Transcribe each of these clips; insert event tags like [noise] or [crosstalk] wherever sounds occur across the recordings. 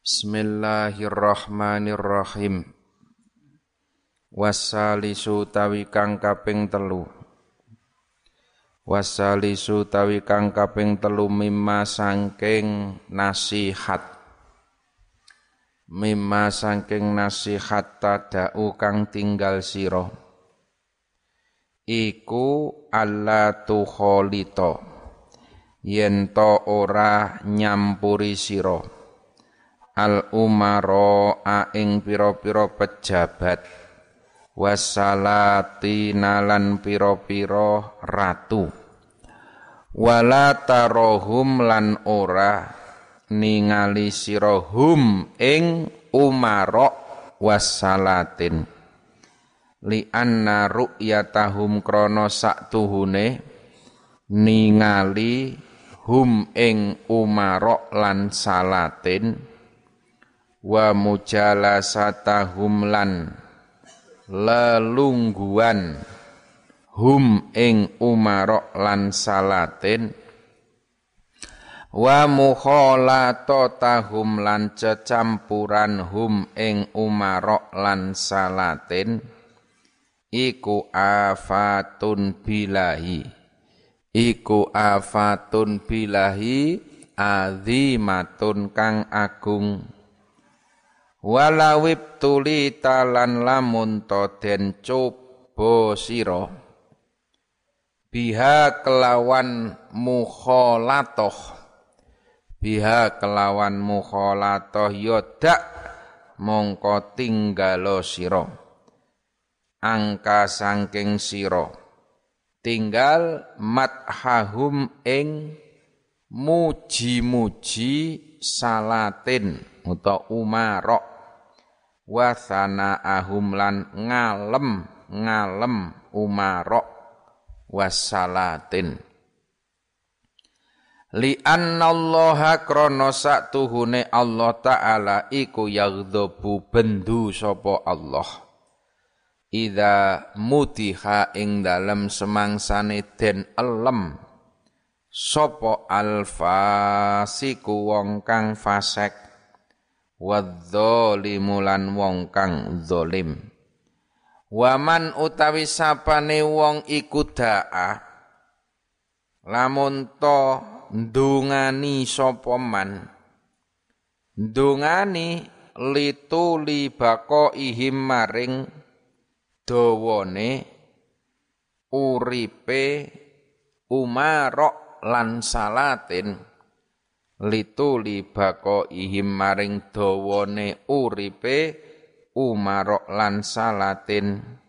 Bismillahirrahmanirrahim. Wasalisu tawi kang kaping telu. Wasalisu tawi kang kaping telu mimma sangking nasihat. Mimma sangking nasihat tadau kang tinggal siro Iku alla tukholito Yen to ora nyampuri siro al umaro aing piro-piro pejabat. Wasalati nalan piro-piro ratu. Wala tarohum lan ora ningali sirohum ing umaro wasalatin. Li anna ru'yatahum krono saktuhune ningali hum ing umaro lan salatin wa mujalasatahum lan lelungguan. Hum ing umarok lan salatin. Wa mukhalatotahum lan cecampuran hum ing umarok lan salatin. Iku afatun bilahi. Iku afatun bilahi azimatun kang agung walawib tuli talan lamun to den coba sira. Biha kelawan mukholatoh biha kelawan mukholatoh yodak mongko tinggalo sira. Angka sangking sira. Tinggal mathahum ing muji-muji salatin utawa umarok wasana ahum lan ngalem ngalem umarok wasalatin li annallaha krana satuhune Allah taala iku yaghdhabu bendu sapa Allah. Ida mutiha ing dalem semangsane den elem sapa alfasiku wong kang fasek wadzalimu lan wong kang zalim waman utawi sapane wong iku da'a lamun to ndungani sapa man? Ndungani lituli bako ihim maring dawane uripe umarok lan salatin lituli bako ihim maring dawane uripe umarok lan salatin.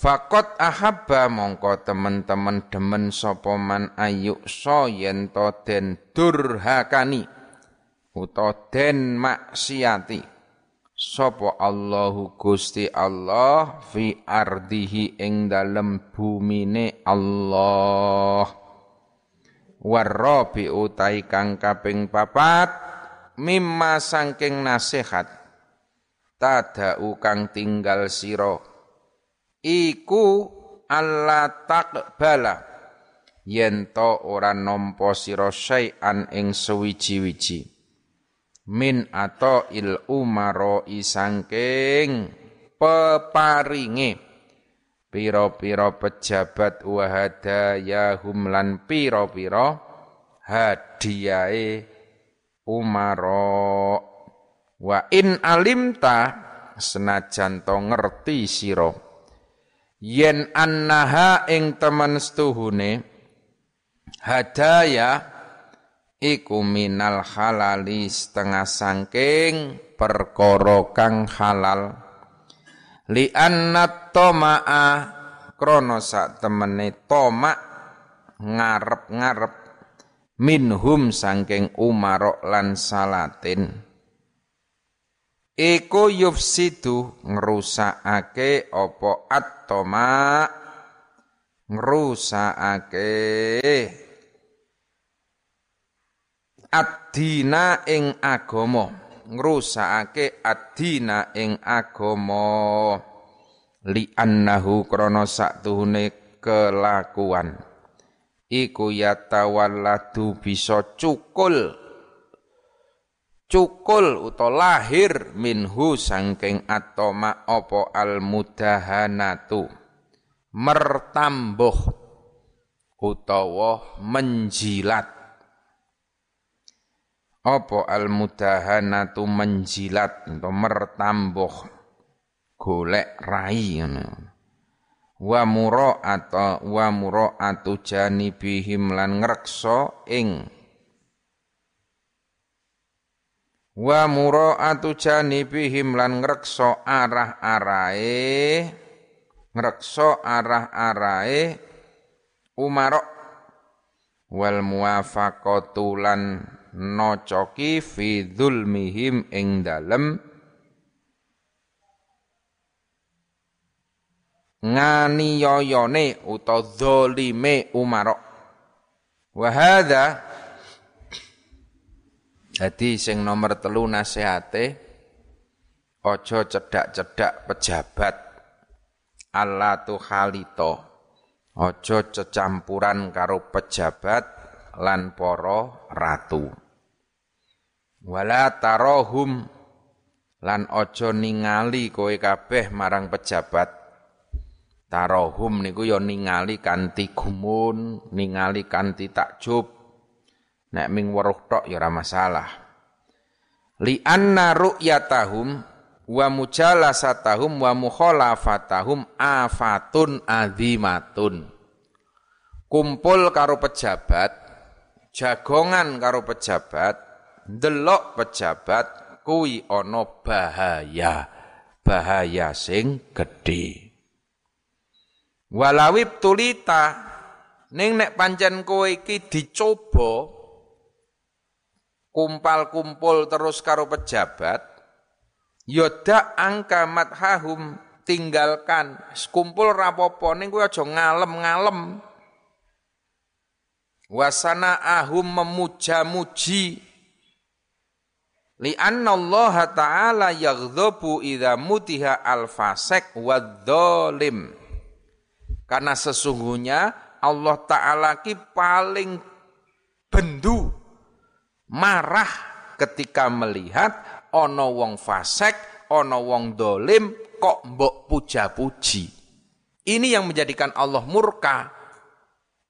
Fakot ahabba mongko temen-temen demen sapa man ayu so yen to den durhakani uta den maksiati. Sapa Allahu Gusti Allah fi ardihi ing dalem bumine Allah warrabi utai kang kaping papat mimma sangking nasihat tadau kang tinggal siro iku Allah takbala yen to ora nampa sira syai'an ing sewiji-wiji. Min atau il umaro isangking peparinge piro-piro pejabat wahadaya humlan piro-piro hadiahe umaro wa in alimta senajan to ngerti siro yen annaha ing temen stuhune hadaya iku minal halali setengah sangking perkara kang halal li anna toma'a krono sak temene toma ngarep-ngarep minhum sangking umarok lan salatin. Iku yufsidu ngrusakake apa at-toma ngrusakake ad-dina ing agama ngrusakake ad-dina ing agama. Li annahu krana saktuhune kelakuan. Iku yatawalladu bisa cukul. Cukul utawa lahir minhu sangking atoma opo al mudahanatu mertambuh utawa menjilat apa al mudahanatu menjilat atau mertambuh golek rai ngono. Wa atau wa muraatu janibihim lan ngrekso ing. Wa muraatu janibihim lan ngrekso arah-arahe ngrekso arah-arahe umarok. Wal muwafaqatu lan nocoki fi dzulmihim ing dalem. Nganiyoyone utawa zalime umarok. Wa hadza jadi sing nomor telu nasihate ojo cedak-cedak pejabat. Allah tu halito ojo cecampuran karo pejabat lan poro ratu wala tarohum lan ojo ningali kowe kabeh marang pejabat tarohum niku ya ningali kanthi gumun ningali kanthi takjub Nek ming weruh tok ya ora masalah. Li anna ru'yatahum wa mujalasatahum wa mukhalafatahum afatun azimatun. Kumpul karo pejabat, jagongan karo pejabat, delok pejabat kuwi ana bahaya. Bahaya sing gedhe. Walawib tulita ning nek pancen kowe iki dicoba kumpal-kumpul terus karo pejabat, yoda angka mathahum tinggalkan kumpul rapopo ning kuwi aja ngalem-ngalem wasana ahum memuja-muji li anna Allah taala yaghdhabu idza mutiha al fasik wadzalim karena sesungguhnya Allah taala ki paling bendu marah ketika melihat ono wong fasek, ono wong dolim kok mbok puja-puji. Ini yang menjadikan Allah murka.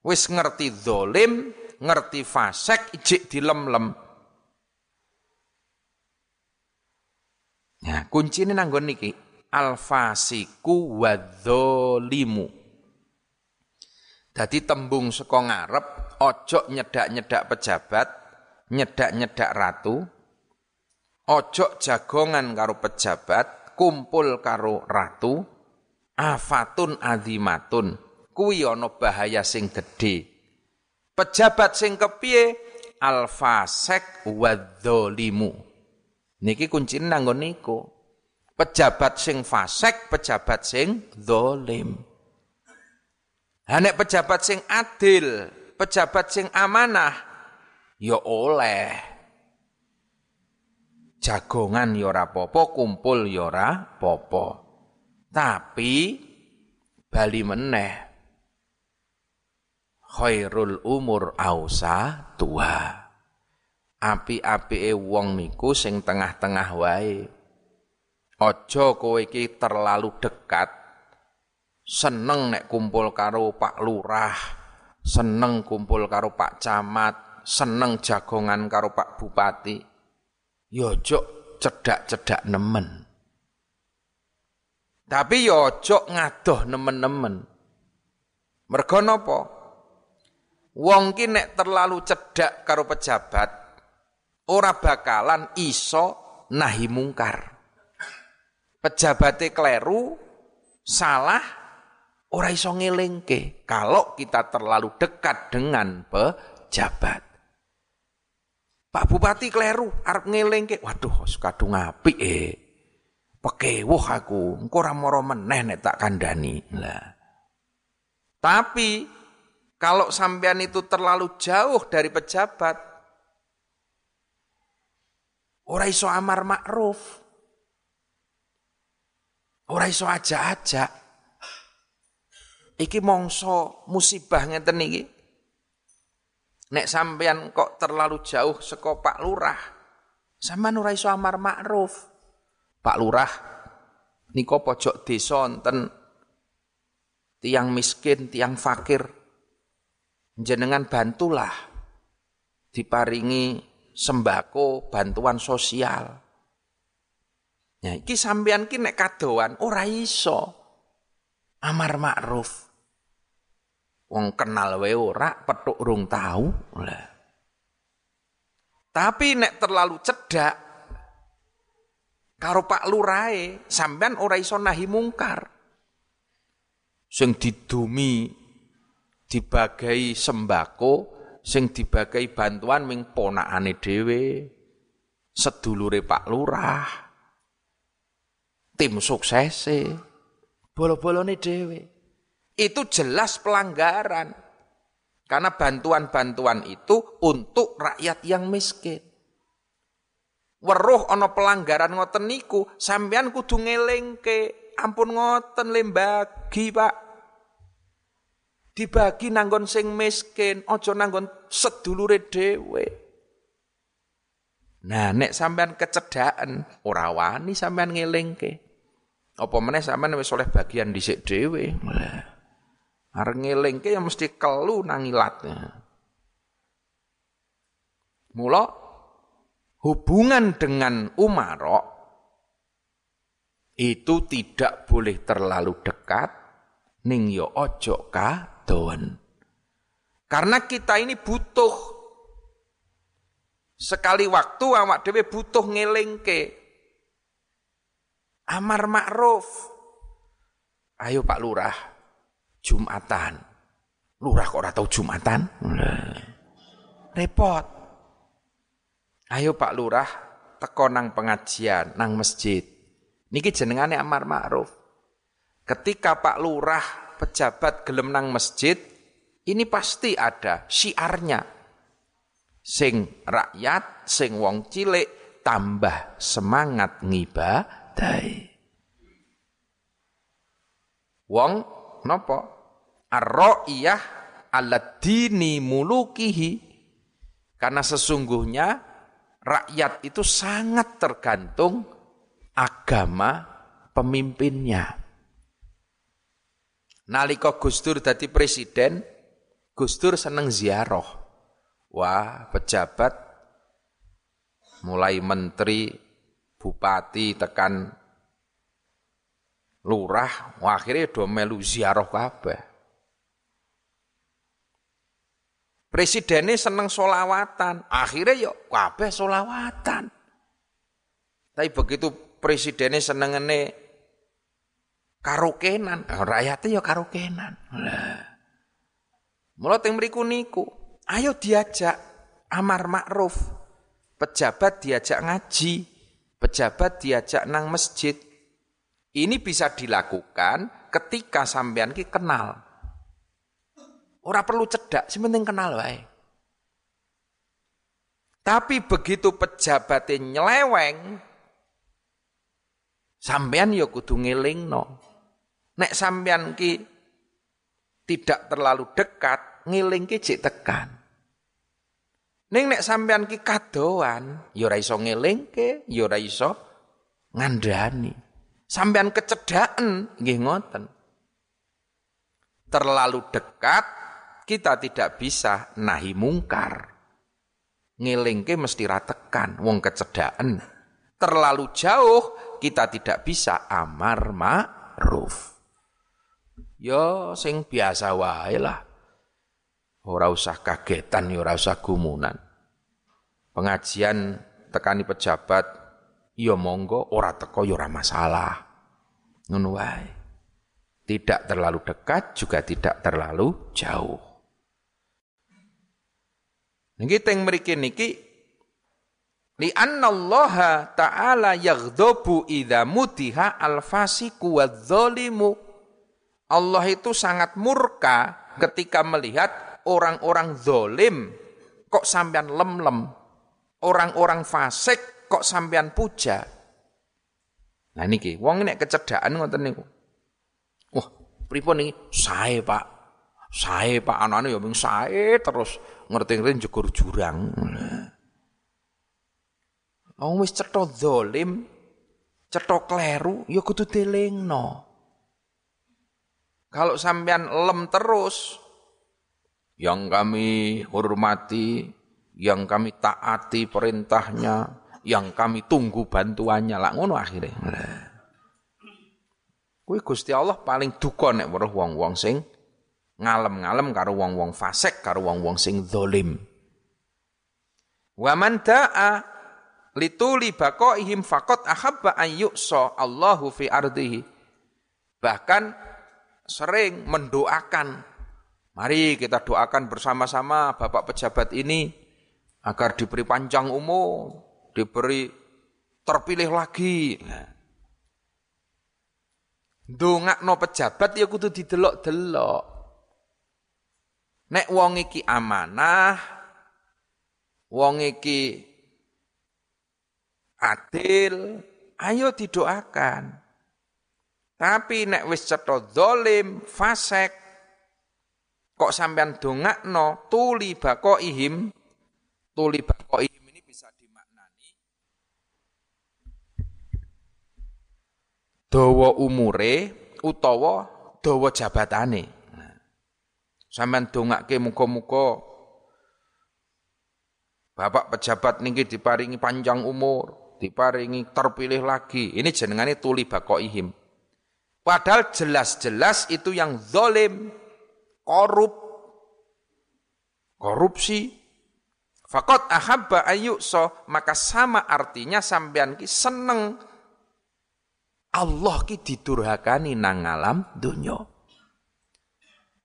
Wis ngerti dolim, ngerti fasek, ijik dilem-lem. Ya, kunci ini nanggon niki. Al-fasiku wadzolimu. Jadi tembung saka ngarep, ojo nyedak-nyedak pejabat, nyedak-nyedak ratu, ojo jagongan karo pejabat, kumpul karo ratu, afatun azimatun, kuwi ana bahaya sing gedhe. Pejabat sing kepiye? Alfasek wadzolimu. Niki kuncine nanggon niku. Pejabat sing fasek, pejabat sing dolim. Hanek pejabat sing adil, pejabat sing amanah, ya oleh. Jagongan ya ora popo, kumpul ya ora popo. Tapi bali meneh khairul umur ausa tua. Api-apike wong niku sing tengah-tengah wae. Aja kowe iki terlalu dekat. Seneng nek kumpul karo Pak Lurah, seneng kumpul karo Pak Camat, seneng jagongan karo Pak Bupati, yo ya cedak-cedak nemen. Tapi yo ya ngadoh nemen-nemen. Mergo napa? Wong ki nek terlalu cedak karo pejabat, ora bakalan iso nahi mungkar. Pejabate kleru, salah, ora iso ngelingke kalau kita terlalu dekat dengan pejabat. Pak Bupati kleru arep ngelingke. Waduh, kadung apik eh. Pekewuh aku, engko ora mara meneh nek tak kandhani. Lah. Tapi kalau sampean itu terlalu jauh dari pejabat, ora iso amar makruf. Ora iso aja-aja. Iki mongso musibah ngeten iki. Nek sampean kok terlalu jauh seko Pak Lurah, Sampeyan ora iso amar ma'ruf. Pak Lurah niko pojok desa wonten tiang miskin, tiang fakir. Jenengan bantulah diparingi sembako, bantuan sosial. Ya, iki sampean ki nek kadoan ora iso amar ma'ruf. Wong kenal wae ora, petuk urung tahu. Lah. Tapi nek terlalu cedak karo Pak Lurae, sampean ora iso nahi mungkar. Sing didumi dibagai sembako, sing dibagai bantuan ming ponakane dhewe, sedulure Pak Lurah, tim suksese, bolo-bolone dhewe. Itu jelas pelanggaran. Karena bantuan-bantuan itu untuk rakyat yang miskin. Weruh ana pelanggaran ngoten niku, sampean kudu ngelingke. Ampun ngoten lembagi, Pak. Dibagi nanggon sing miskin, aja nanggon sedulure dhewe. Nah, nek sampean kecedhaken, ora wani sampean ngelingke. Apa meneh sampean wis oleh bagian dhisik dhewe. Arep ngelingke ya mesti kelu nang ilatnya. Mula hubungan dengan Umarok itu tidak boleh terlalu dekat ning yo ya ojo Karena kita ini butuh sekali waktu awak dhewe butuh ngelingke amar ma'ruf. Ayo Pak Lurah, Jumatan. Lurah kok ora tau Jumatan? Repot. Ayo Pak Lurah, teko nang pengajian, nang masjid. Niki jenengane amar ma'ruf. Ketika Pak Lurah pejabat gelem nang masjid, ini pasti ada syiarnya. Sing rakyat, sing wong cilik tambah semangat ngibadai. Wong napa? Ar-ra'iyah dini mulukihi. Karena sesungguhnya rakyat itu sangat tergantung agama pemimpinnya. Nalika Gus Dur dadi presiden, Gus Dur seneng ziarah. Wah, pejabat mulai menteri, bupati tekan lurah, akhirnya do melu ziarah kabeh. Presidennya seneng solawatan, akhirnya yuk kabeh solawatan. Tapi begitu presidennya seneng ini karukenan, rakyatnya ya karukenan. Mulai yang beriku niku, ayo diajak amar ma'ruf, pejabat diajak ngaji, pejabat diajak nang masjid, ini bisa dilakukan ketika sampean ki kenal. Ora perlu cedak, sing penting kenal wae. Tapi begitu pejabatnya nyeleweng, sampean ya kudu ngelingno. Nek sampean ki tidak terlalu dekat, ngiling ki jek tekan. Ning nek sampean ki kadoan, ya ora iso ngelingke, ya ora iso ngandani. Sampean kecedaan nggih ngoten. Terlalu dekat kita tidak bisa nahi mungkar. Ngelingke mesti ratekan wong kecedaan. Terlalu jauh kita tidak bisa amar ma'ruf. Yo sing biasa wae lah. Ora usah kagetan, ya ora usah gumunan. Pengajian tekani pejabat ya monggo ora teko ya ora masalah. Ngono wae. Tidak terlalu dekat juga tidak terlalu jauh. Niki teng mriki niki li Allah ta'ala yaghdabu idza mutiha al-fasiqu wadh-dhalimu. Allah itu sangat murka ketika melihat orang-orang zolim kok sampean lem-lem. Orang-orang fasik kok sampean puja. Nah niki, wong nek kecedaan ngoten niku. Wah, pripun niki? Sae, Pak. Sae, Pak, anane ya mung sae terus ngerti-ngerti jegur jurang. Wong wis cetha zalim, cetha kleru ya kudu delingno. Kalau sampean lem terus yang kami hormati, yang kami taati perintahnya, yang kami tunggu bantuannya lah ngono akhirnya. Kuwi Gusti Allah paling duka nek weruh wong-wong sing ngalem-ngalem karo wong-wong fasik karo wong-wong sing zalim. Wa man da'a lituli baqaihim faqat ahabba an yu'sa Allahu fi ardihi. Bahkan sering mendoakan mari kita doakan bersama-sama Bapak pejabat ini agar diberi panjang umur, diberi terpilih lagi. Nah. no pejabat ya kudu didelok-delok. Nek wong iki amanah, wong iki adil, ayo didoakan. Tapi nek wis cetha zalim, fasek, kok sampean dongakno tuli ihim, tuli ihim ini bisa dimaknani dawa umure utawa dawa jabatane. Nah, sampean dongake muga-muga Bapak pejabat niki diparingi panjang umur, diparingi terpilih lagi. Ini jenengane tuli bakoihim. Padahal jelas-jelas itu yang zolim, korup, korupsi. Fakot ahabba so maka sama artinya sampean ki seneng Allah ki didurhakani nang alam dunya.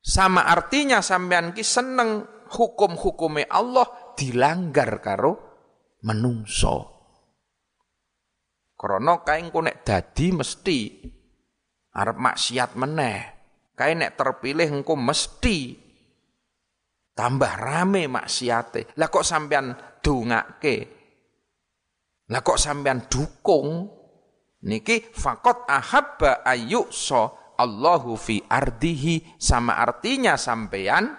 Sama artinya sampean ki seneng hukum-hukume Allah dilanggar karo menungso. Krana kae engko nek dadi mesti arep maksiat meneh. Kae nek terpilih engko mesti tambah rame maksiate. Lah kok sampean dongake? Lah kok sampean dukung? Niki fakot ahabba so Allahu fi ardihi sama artinya sampean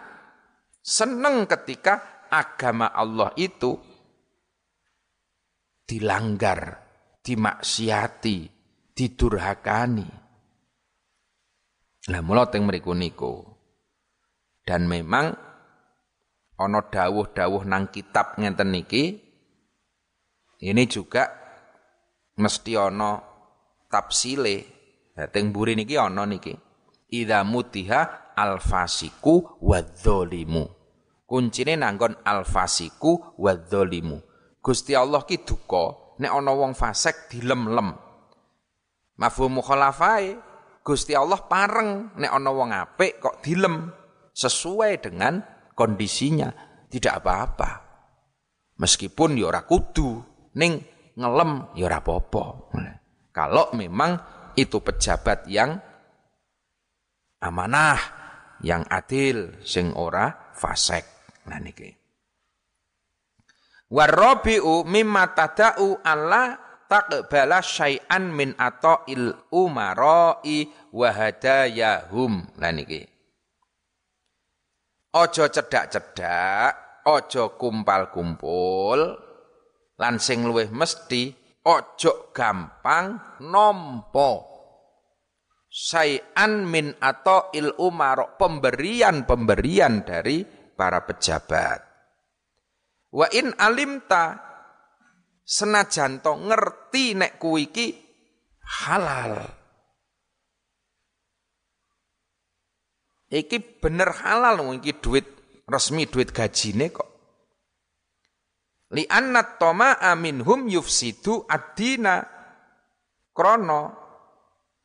seneng ketika agama Allah itu dilanggar, dimaksiati, didurhakani. Lah mula teng mriku niku. Dan memang ana dawuh-dawuh nang kitab ngenten niki ini juga mesti ana tafsile. Teng buri niki ana niki. Idza mutiha alfasiku wadzalimu kuncine nanggon alfasiku wadzalimu. Gusti Allah ki duka nek ana wong fasik dilem-lem. Mafhum mukhalafai Gusti Allah pareng nek ana wong apik kok dilem sesuai dengan kondisinya tidak apa-apa. Meskipun ya ora kudu ning ngelem ya ora apa-apa. Kalau memang itu pejabat yang amanah, yang adil, sing ora fasek. Nah niki. Warabi'u mimma tada'u alla taqbala syai'an min ata'il umara'i wa hadayahum. Nah niki. Ojo cedak-cedak, ojo kumpal-kumpul, lan sing mesti ojo gampang nompo syai'an min ata'il umara pemberian-pemberian dari para pejabat. Wa in alimta senajan to ngerti nek kuwi iki halal. Iki bener halal iki duit resmi duit gajine kok. Li annat toma aminhum yufsidu ad-dina krono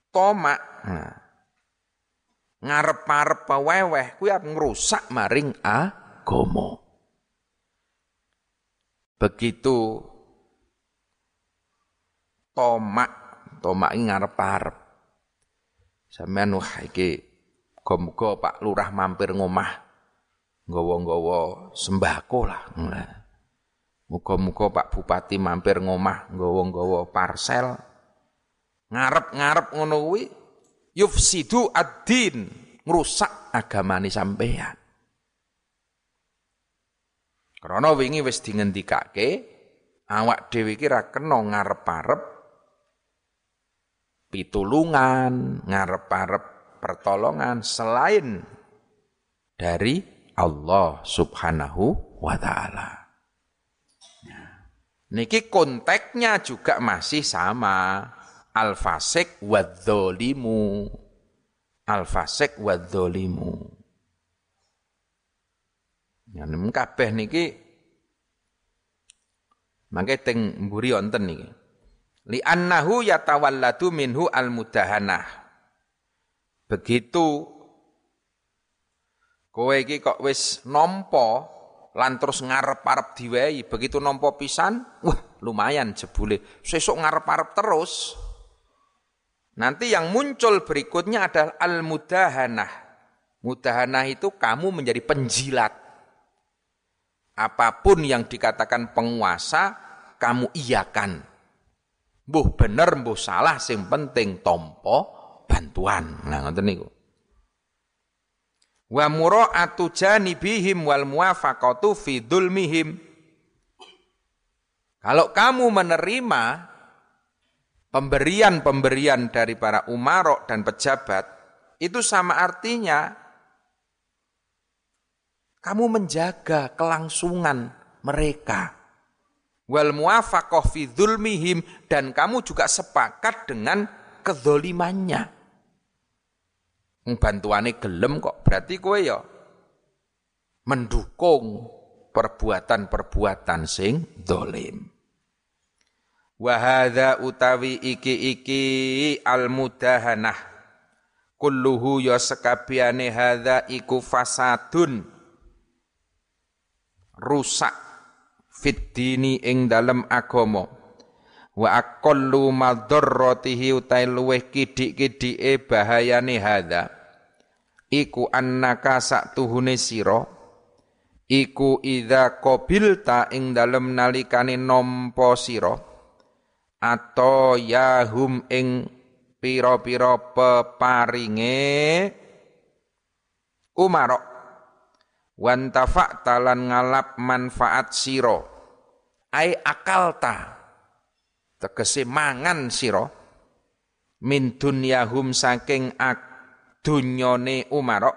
toma. Nah, ngarep-arep weweh kuwi ngrusak maring agama. Begitu tomak, tomak ini ngarep-arep. Sampeyan wah iki muga Pak Lurah mampir ngomah nggawa-nggawa sembako lah. Muga-muga Pak Bupati mampir ngomah nggawa-nggawa parsel. Ngarep-ngarep ngono kuwi yufsidu ad-din, ngrusak agamane sampeyan. Karena wingi wis dingendikake Awak dhewe iki ra kena ngarep-arep pitulungan, ngarep-arep pertolongan selain dari Allah Subhanahu wa taala. Niki konteksnya juga masih sama. Al-fasik wadzolimu. Al-fasik wadzolimu. Ya kabeh niki mangke teng mburi wonten niki. Li annahu yatawalladu minhu al-mudahanah. Begitu kowe iki kok wis nampa lan terus ngarep-arep diwehi, begitu nampa pisan, wah lumayan jebule. Sesuk ngarep-arep terus. Nanti yang muncul berikutnya adalah al-mudahanah. Mudahanah itu kamu menjadi penjilat. Apa pun yang dikatakan penguasa, kamu iyakan. Mbuh bener, mbuh salah, sing penting tompo bantuan. Nah, ngoten niku. Wa mura'atu janibihim wal muwafaqatu fi dzulmihim. Kalau kamu menerima pemberian-pemberian dari para umarok dan pejabat, itu sama artinya kamu menjaga kelangsungan mereka wal muwafaqah fi dzulmihim dan kamu juga sepakat dengan kezolimannya. Bantuane gelem kok berarti kowe ya mendukung perbuatan-perbuatan sing dolim. Wahada utawi iki-iki al-mudahanah kulluhu ya sekabiane hadza iku fasadun rusak fit dini ing dalem agama. Wa aqallu madarratihi utai luweh kidik-kidike bahayane hadza. Iku annaka tuhune sira. Iku idza qabilta ing dalem nalikane nampa sira. Atau yahum ing pira-pira peparinge umarok. Wantafa talan ngalap manfaat siro ai akalta tegese mangan sira. Min dunyahum saking ak dunyone umarok.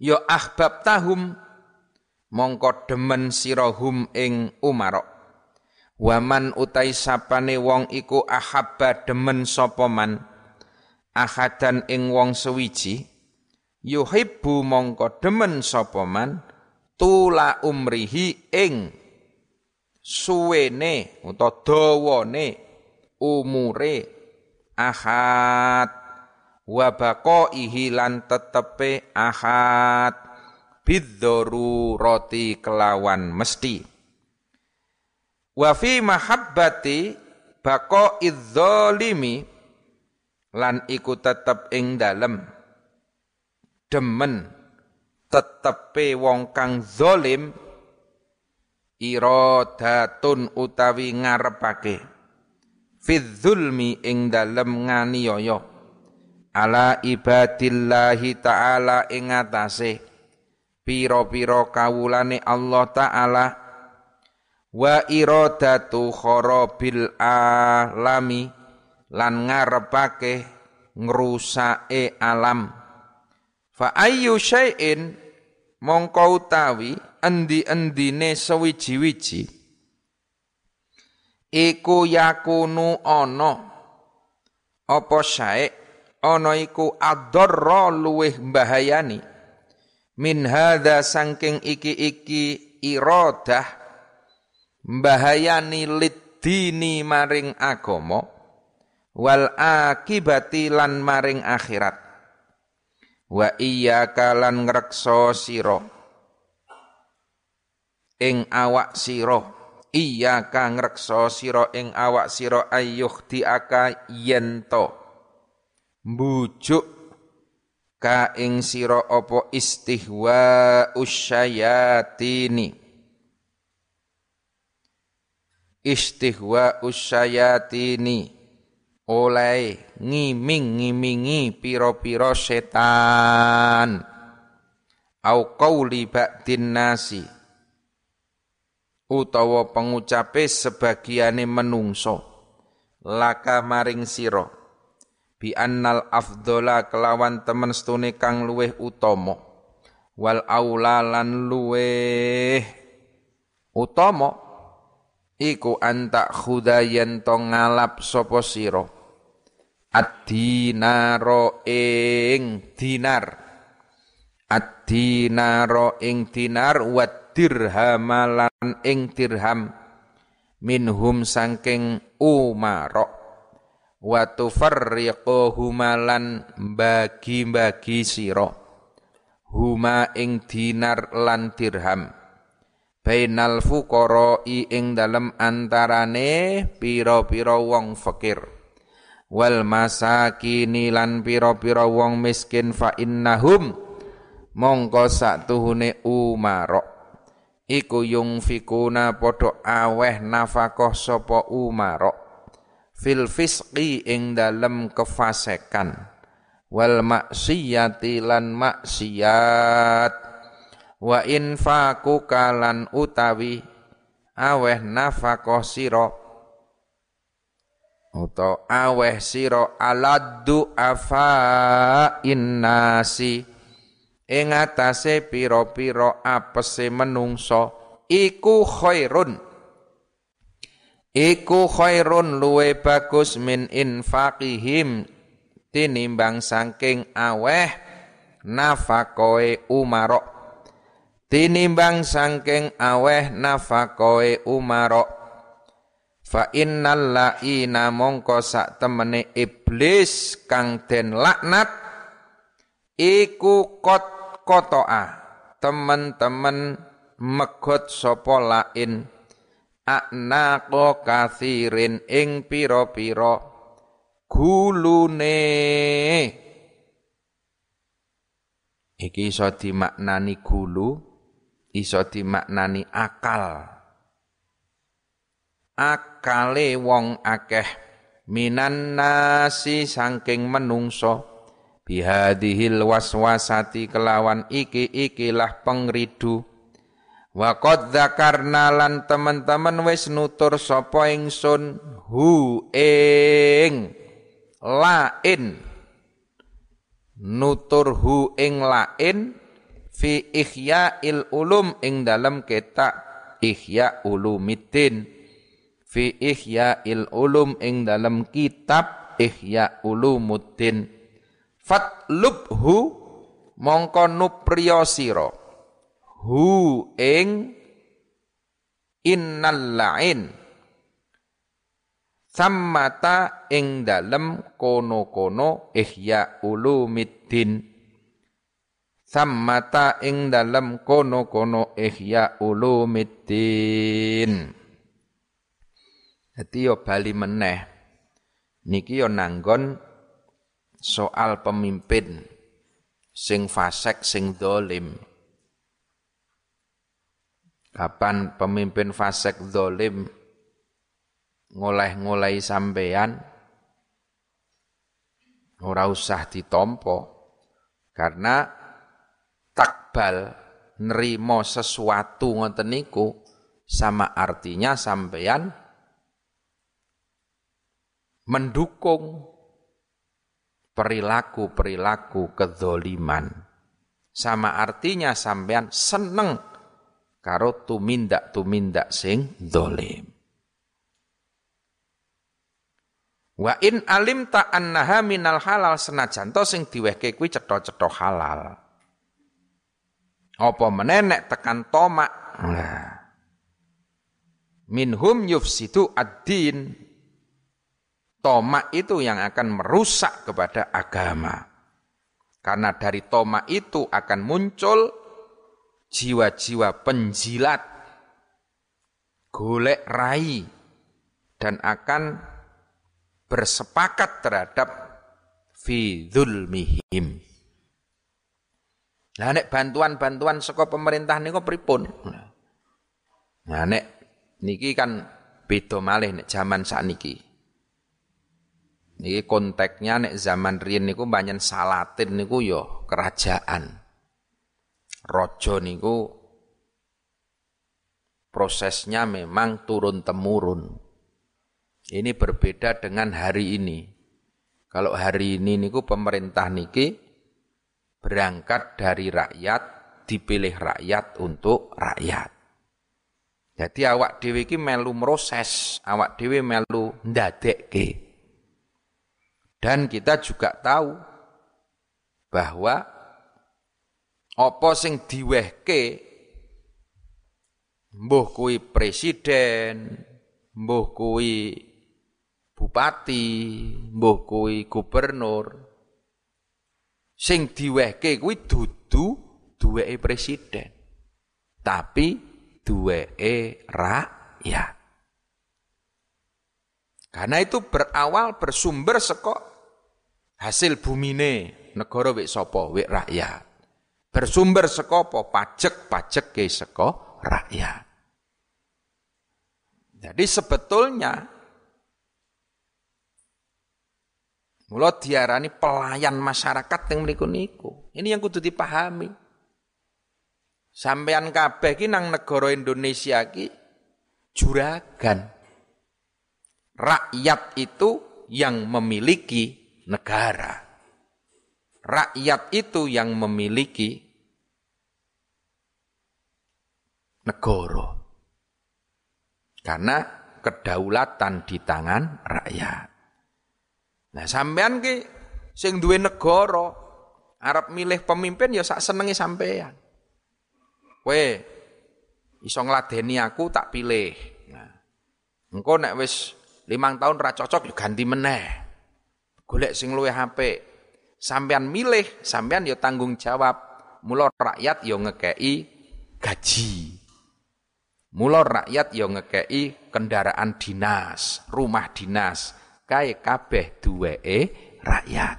Ya ahbab tahum mongko demen sirahum ing umarok. Waman utai sapane wong iku ahabba demen sapa man? Ahadan ing wong sewiji yuhibbu mongko demen sapa man? Tula umrihi ing suwene utawa dawane umure ahad. Wa baqaihi lan tetepe ahad. Roti kelawan mesti. Wa fi mahabbati baqa idzalimi lan iku tetep ing dalem. Demen tetepe wong kang zalim iradatun utawi ngarepake. Fidzulmi ing dalem nganiaya ala ibadillahi taala ing atase. Pira-pira kawulane Allah taala. Wa iradatu kharabil alami. Lan ngarepake ngrusake alam. Fa ayyu syai'in mongko utawi endi-endine sewiji-wiji. Iku yakunu ana. Apa sae? Ana iku adarra luweh bahayani min hadza sangking iki-iki iradah bahayani lidini maring agama wal akibati lan maring akhirat. Wa iyyaka lan ngrekso sira ing awak sira. Iya kang reksa sira ing awak sira ayyuh diaka yento mbujuk ka ing sira apa istihwa usyayatini istihwa usyayatini oleh ngiming-ngimingi piro-piro setan. Au qauli ba'din nasi utawa pengucape sebagiane menungso. Laka maring sira bi annal afdola kelawan temen stune kang luweh utama. Wal aula lan luweh utama iku anta khudayen to ngalap sapa sira? Ad-dinaro ing dinar ad-dinaro ing dinar wa dirhamalan ing dirham. Minhum sangking umaro. Wa tufarriquhumalan bagi-bagi sira. Huma ing dinar lan dirham. Bainal fuqara'i ing dalem antarane pira-pira wong fakir. Wal masakini lan pira-pira wong miskin fa innahum mongko satuhune umaro iku yung fikuna podo aweh nafakoh sopo umaro fil fisqi ing dalem kefasekan. Wal maksiyati lan maksiat. Wa infaku kalan utawi aweh nafakoh siro Uto aweh siro aladdu afa innasi ing atase pira-pira apese menungso iku khairun. Iku khairun luwe bagus min infaqihim tinimbang saking aweh nafakoe umaro tinimbang saking aweh nafakoe umaro Fa innal la'ina mongko sak temene iblis kang den laknat iku kot kotoa. Temen-temen megot sapa lain. Aknaqo kathirin ing pira-pira gulune. Iki iso dimaknani gulu iso dimaknani akal. Akale wong akeh minan nasi sangking menungso bihadihil waswasati kelawan iki ikilah pengridu. Wa qad dzakarna lan teman-teman wis nutur sapa ingsun hu ing lain. Nutur hu ing lain fi il ulum ing dalam ketak ihya ulumiddin. Fi il ulum ing dalam kitab ihya ulumuddin fatlubhu mongko nupriya hu ing innal la'in. Sammata ing dalem kono-kono ihya ulumiddin. Sammata ing dalem kono-kono ihya ulumiddin. Dadi yo bali meneh. Niki yo nanggon soal pemimpin sing fasek sing dolim. Kapan pemimpin fasek dolim ngoleh-ngoleh sampean ora usah ditompo karena takbal nerimo sesuatu ngoten niku sama artinya sampean mendukung perilaku-perilaku kezoliman. Sama artinya sampean seneng karo tumindak-tumindak sing dolim. Wa in alim ta annaha minal halal senajan to sing diwehke kuwi cetha-cetha halal. Apa menenek tekan tomak. Nah. Minhum yufsidu ad-din Tomak itu yang akan merusak kepada agama. Karena dari tomak itu akan muncul jiwa-jiwa penjilat, golek rai, dan akan bersepakat terhadap fi mihim. Nah nek bantuan-bantuan saka pemerintah niku pripun? Nah nek niki kan beda malih nek zaman sakniki. Niki konteksnya nek zaman riyen niku banyak salatin niku yo ya kerajaan. Rojo niku prosesnya memang turun temurun. Ini berbeda dengan hari ini. Kalau hari ini niku pemerintah niki berangkat dari rakyat, dipilih rakyat untuk rakyat. Jadi awak dewi ki melu proses, awak dewi melu ndadekke. Dan kita juga tahu bahwa apa sing diwehke mbuh kuwi presiden, mbuh kuwi bupati, mbuh kuwi gubernur. Sing diwehke kuwi dudu duweke presiden. Tapi duweke rakyat. Karena itu berawal bersumber seko hasil bumine negara wik sapa wik rakyat. Bersumber seko apa pajak-pajak ke seko rakyat. Jadi sebetulnya Mula diarani pelayan masyarakat yang mriku niku. Ini yang kudu dipahami. Sampean kabeh ki nang negara Indonesia ki juragan. Rakyat itu yang memiliki negara. Rakyat itu yang memiliki negara. Karena kedaulatan di tangan rakyat. Nah, sampean ki sing duwe negara arep milih pemimpin ya sak senenge sampean. Kowe iso ngladeni aku tak pilih. Nah, engko nek wis limang tahun ra cocok ya ganti meneh. Golek sing luwih apik. Sampean milih, sampean ya tanggung jawab. Mula rakyat ya ngekei gaji. Mula rakyat ya ngekei kendaraan dinas, rumah dinas, kae kabeh duweke rakyat.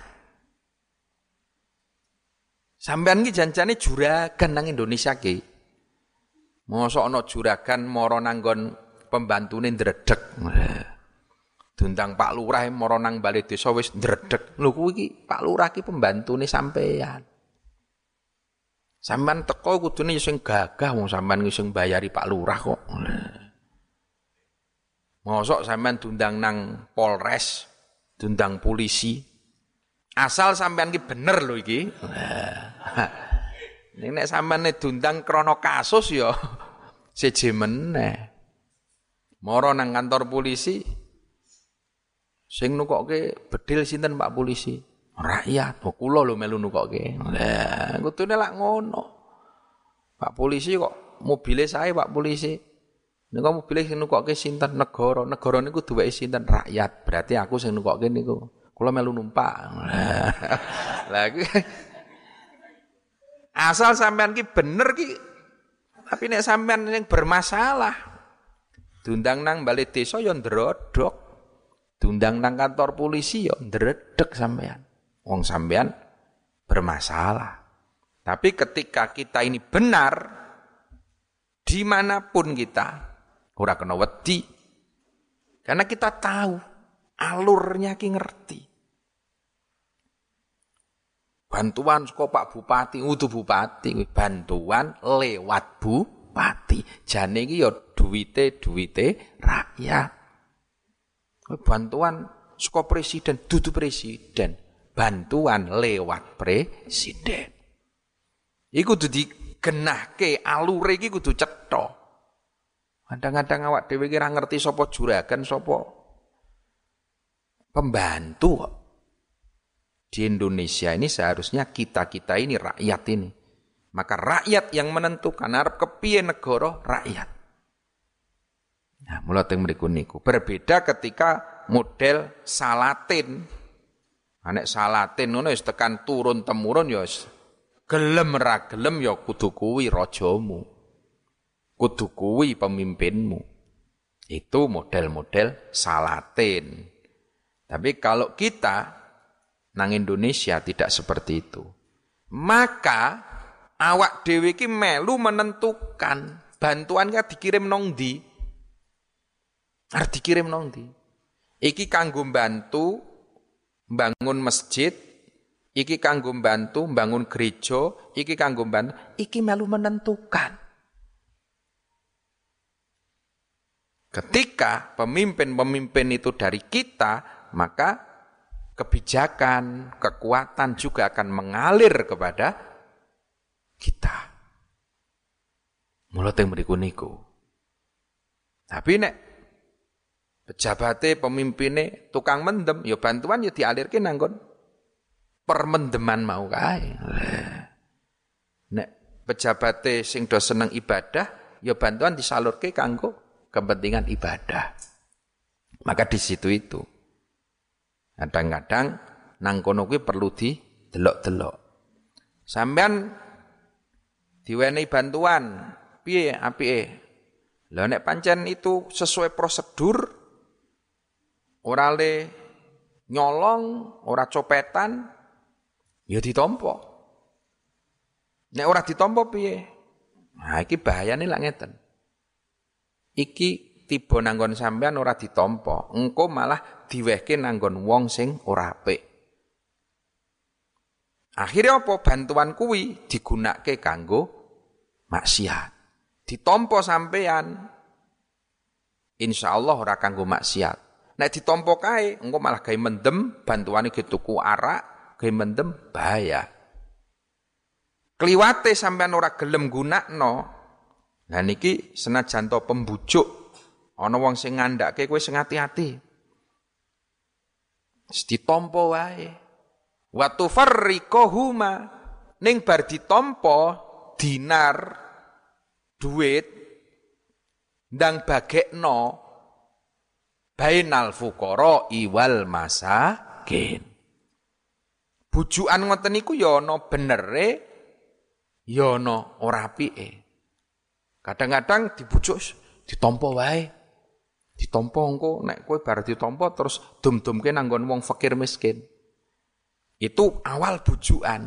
Sampean ki janjane juragan nang Indonesia ki. Mosok ana juragan mara nanggon pembantune ndredeg. Dundang Pak Lurah mara nang bali desa wis ndredeg. Lho kuwi Pak Lurah ki pembantune sampean. Sampean teko kudune sing gagah wong sampean sing bayari Pak Lurah kok. Mosok sampean dundang nang Polres, dundang polisi. Asal sampean ki bener lho iki. Nek nek sampean dundang krana kasus ya siji meneh. Moro nang kantor polisi sing nukokke bedil sinten Pak polisi? rakyat. Oh, kula lho melu nukokke. Lah, kudune lak ngono. Pak polisi kok mobile saya Pak polisi. Niku mobile sing nukokke sinten negara. Negara niku duweke sinten rakyat. Berarti aku sing nukokke niku. Kula melu numpak. Lah [laughs] [laughs] Asal sampean ki bener ki tapi nek sampean yang bermasalah diundang nang balik desa ya ndrodok. Diundang nang kantor polisi ya ndredeg sampean. Wong sampean bermasalah. Tapi ketika kita ini benar, di mana pun kita, ora kena wedi. Karena kita tahu alurnya ki ngerti. Bantuan saka Pak Bupati, utuh Bupati, bantuan lewat Bupati. Jane iki ya duwite duwite rakyat. Bantuan saka presiden, dudu presiden bantuan lewat presiden. Iku kudu digenahke alure iki kudu cetha. Kadang-kadang awak dhewe kira ngerti sapa juragan sapa pembantu. Di Indonesia ini seharusnya kita-kita ini rakyat ini. Maka rakyat yang menentukan arep kepiye negara rakyat. Nah, mulai teng mriku niku berbeda ketika model Salatin Anek salatin ngono wis tekan turun temurun ya gelem ra gelem ya kudu kuwi rajamu. Kudu kuwi pemimpinmu. Itu model-model salatin. Tapi kalau kita nang Indonesia tidak seperti itu. Maka awak dhewe iki melu menentukan bantuan kan dikirim nong di. Arep dikirim nong di. Iki kanggo bantu bangun masjid, iki kanggo bantu bangun gereja, iki kanggo bantu, iki melu menentukan. Ketika pemimpin-pemimpin itu dari kita, maka kebijakan, kekuatan juga akan mengalir kepada kita. Mulut yang berikut niku. Tapi nek pejabatnya, pemimpinnya, tukang mendem, ya bantuan ya dialirkan nanggon permendeman mau kae. Nek pejabatnya sing do seneng ibadah, ya bantuan disalurke kanggo kepentingan ibadah. Maka di situ itu. Kadang-kadang nang kono perlu di delok-delok. Sampean diwenehi bantuan, piye apike? Lah nek pancen itu sesuai prosedur ora le nyolong, ora copetan, ya ditompo. Nek ora ditompo piye? Nah iki bahayane lak ngeten. Iki tiba nanggon sampean ora ditompo, engko malah diwehke nanggon wong sing ora apik. Akhirnya apa? Bantuan kuwi digunakake kanggo maksiat. Ditompo sampean, insya Allah ora kanggo maksiat. Nek ditompo kae, engko malah gawe mendem, bantuane ge tuku arak, gawe mendem bahaya. Kliwate sampean ora gelem gunakno. Nah niki senajan to pembujuk ana wong sing ngandhake kowe sing ati-ati. Ditompo wae. Wa tufarriquhuma ning bar ditompo dinar duit ndang bagekno bainal fuqara iwal masakin. Bujukan ngoten niku ya ana benere ya ana ora apike. Kadang-kadang dibujuk ditompo wae. Ditompo engko nek kowe bar ditompo terus dum-dumke nanggon wong fakir miskin. Itu awal bujukan.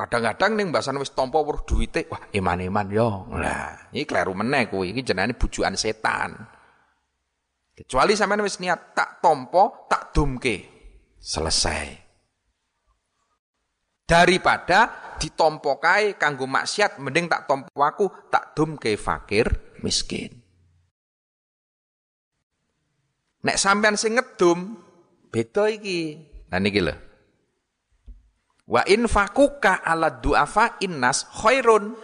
Kadang-kadang ning mbasan wis tompo weruh duwite, wah iman-iman yo. Lah, iki kleru meneh kuwi, iki jenenge bujukan setan. Kecuali sampean wis niat tak tompo, tak dumke. Selesai. Daripada ditompo kae kanggo maksiat, mending tak tompo aku, tak dumke fakir miskin. Nek sampean sing ngedum, beda iki. Nah niki lho. Wa in fakuka ala du'afa innas khairun.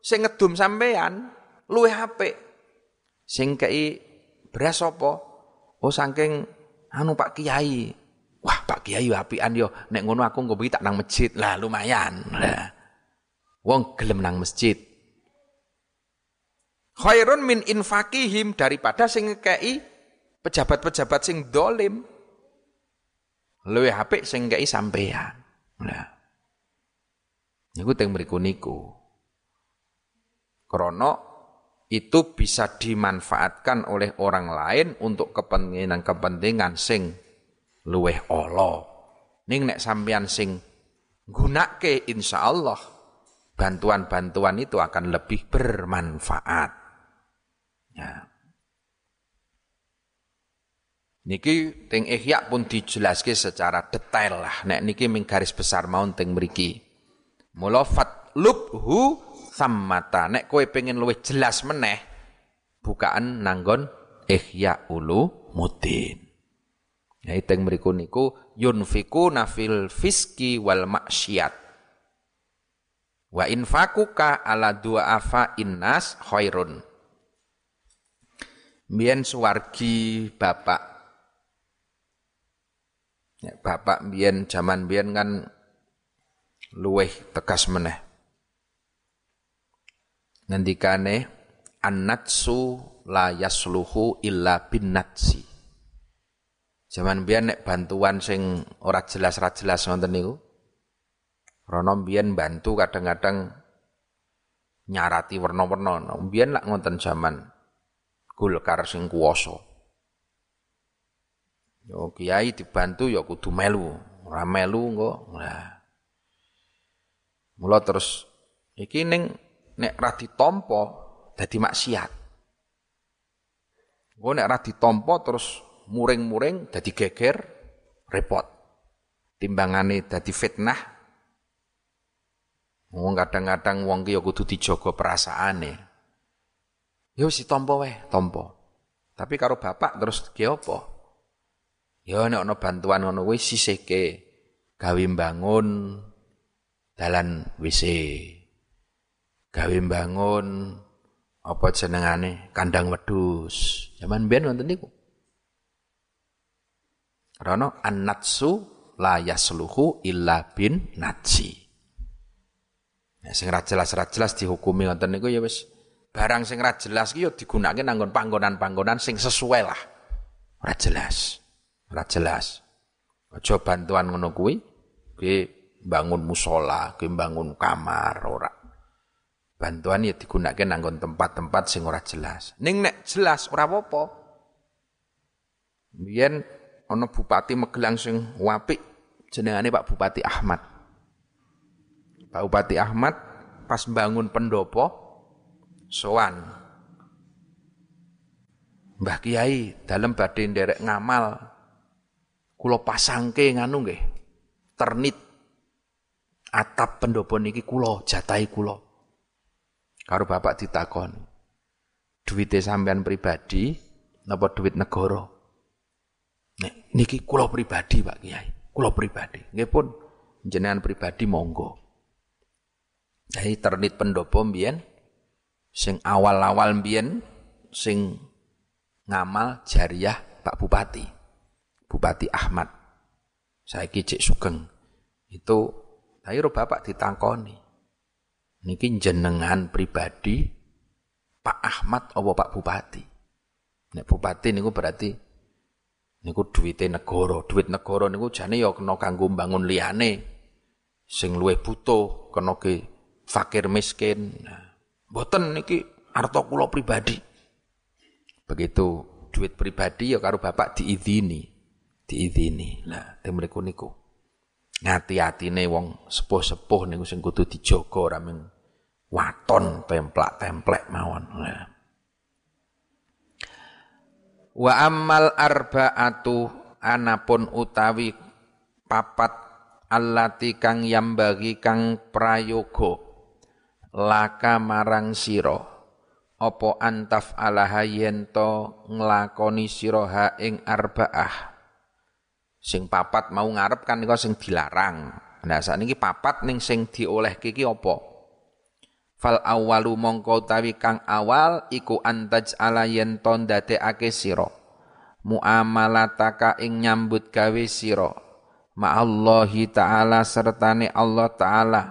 Sing ngedum sampean luwih apik. Sing kei beras apa? Oh saking anu Pak Kiai. Wah, Pak Kiai apian yo. Nek ngono aku nggo tak nang masjid. Lah lumayan. Lah. Wong gelem nang masjid. Khairun min infakihim daripada sing kei pejabat-pejabat sing dolim. Luwih apik sing kei sampean. Nah. Niku teng mriku niku. Itu bisa dimanfaatkan oleh orang lain untuk kepentingan-kepentingan sing luweh Allah. Ning nek sampean sing gunake insyaallah bantuan-bantuan itu akan lebih bermanfaat. Ya. Niki teng Ihya pun dijelaske secara detail lah. Nek niki ming garis besar mau teng mriki. Mula fatlubhu sammata. Nek kowe pengen luwih jelas meneh bukaan nanggon Ihya ulu mudin. Ya teng mriku niku yunfiku nafil fiski wal maksiat. Wa infakuka ala du'afa innas khairun. Mien suwargi bapak Ya, bapak biyen zaman biyen kan luweh tegas meneh. Ngendikane annatsu la yasluhu illa bin natsi. Zaman biyen nek bantuan sing ora jelas ora jelas ngoten niku. Rono biyen bantu kadang-kadang nyarati werna-werna. Biyen lak ngoten zaman Golkar sing kuwasa. Yo kiai dibantu ya kudu melu, ora melu engko. Mula terus iki ning nek ra ditampa dadi maksiat. Engko nek ra ditampa terus muring-muring dadi geger repot. Timbangane dadi fitnah. Wong kadang-kadang wong ki ya kudu dijaga perasaane. Ya wis ditampa wae, tampa. Tapi karo bapak terus ge apa? Ya nek ana bantuan ngono kuwi sisihke gawe bangun dalan WC. Gawe bangun apa jenengane kandang wedhus. Zaman biyen wonten niku. Rono an-natsu la yasluhu illa bin natsi. Nah, sing ra jelas-ra jelas dihukumi ngoten niku ya wis barang sing ra jelas ki ya nanggon panggonan-panggonan sing sesuai lah. Ora jelas. Ora jelas. Aja bantuan ngono kuwi bangun musola, ki bangun kamar ora. Bantuan ya digunakake nanggon tempat-tempat sing ora jelas. Ning nek jelas ora apa-apa. Biyen ana bupati Magelang sing apik jenengane Pak Bupati Ahmad. Pak Bupati Ahmad pas bangun pendopo sowan Mbah Kiai dalam badhe nderek ngamal kula pasangke nganu nggih ternit atap pendopo niki kula jatahi kula karo bapak ditakon duwite sampean pribadi napa duit negara niki kula pribadi Pak Kiai, kula pribadi. Nggih pun jenengan pribadi monggo. Jadi ternit pendopo mbiyen sing awal-awal mbiyen sing ngamal jariah Pak Bupati. Bupati Ahmad. Saya cek sugeng. Itu tapi bapak ditangkoni. Niki jenengan pribadi Pak Ahmad apa Pak Bupati. Nek Bupati niku berarti niku duwite negara, duit negara niku jane ya kena kanggo mbangun liyane. Sing luwih butuh kena ke fakir miskin. Nah, mboten niki arta kula pribadi. Begitu duit pribadi ya karo bapak diizini, diizini. Lah, temriku niku. Ngati-atine wong sepuh-sepuh niku sing kudu dijaga ora waton templak-templek mawon. Wa ammal arba'atu anapun utawi papat allati kang yambagi kang prayoga laka marang sira apa antaf alaha yen to nglakoni sira ing arba'ah sing papat mau ngarep kan niku sing dilarang. Nah sakniki papat ning sing diolehke iki apa? Fal awalu mongko utawi kang awal iku antaj ala yen to ndadekake sira. Muamalataka ing nyambut gawe sira. Ma'allahi ta'ala sertane Allah ta'ala.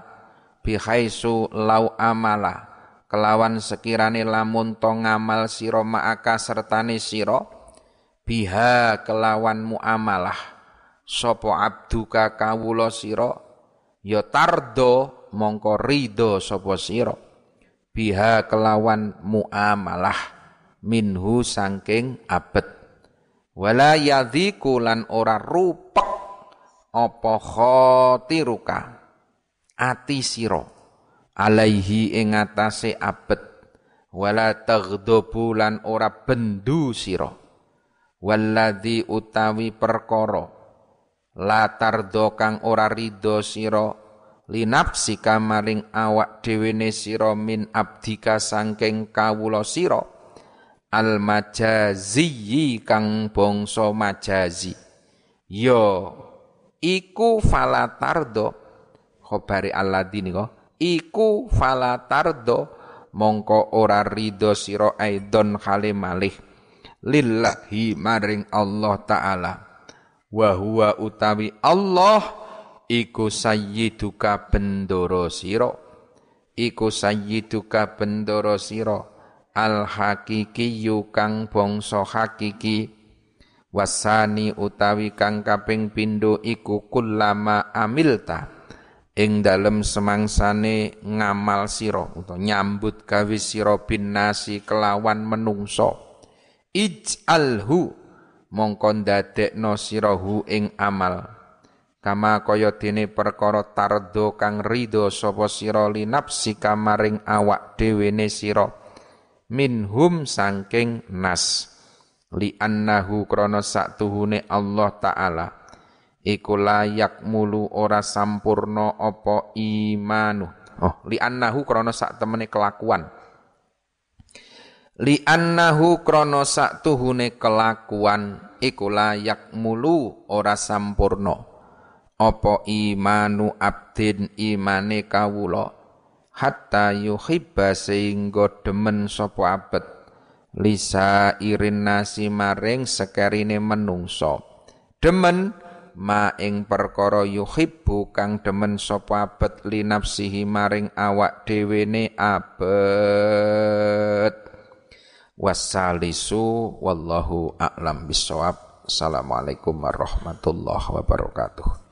Bihaisu lau amala. Kelawan sekirane lamun to ngamal sira ma'aka sertane sira. Biha kelawan muamalah sapa abduka kawula sira? Ya tardo mongko ridho sapa sira? Biha kelawan muamalah minhu sangking abet. Wala yadhiku lan ora rupek apa khatiruka? Ati sira alaihi ing atase abet. Wala taghdabu lan ora bendu sira. Walladzi utawi perkara la tardo kang ora ridho sira linapsika maring awak dhewe ne sira min abdika sangking kawula sira al majazi kang bangsa majazi. Yo iku falatardo khobari alladzi nika iku falatardo mongko ora ridho sira aidon khale malih. Lillahi maring Allah taala wa huwa utawi Allah iku sayyiduka bendoro sira. Iku sayyiduka bendoro sira. Al hakiki kang bangsa hakiki. Wasani utawi kang kaping pindho iku kullama amilta. Ing dalem semangsane ngamal sira utawa nyambut gawe sira binasi kelawan menungso ij'alhu mongko ndadekno sirahu ing amal. Kama kaya dene perkara tardo kang ridho sapa sira linapsika maring awak dhewe ne sira. Minhum sangking nas. Li annahu krana saktuhune Allah taala. Iku layak mulu ora sampurno apa imanu oh li annahu krana sak temene kelakuan li annahu krana tuhune kelakuan iku layak mulu ora sampurno apa imanu abdin imane kawula? Hatta yuhibba sehingga demen sapa lisa irin nasi maring sekerine menungso demen ma ing perkara yuhibbu kang demen sapa abet li nafsihi maring awak dhewe ne abet wassalisu wallahu a'lam bisawab assalamualaikum warahmatullahi wabarakatuh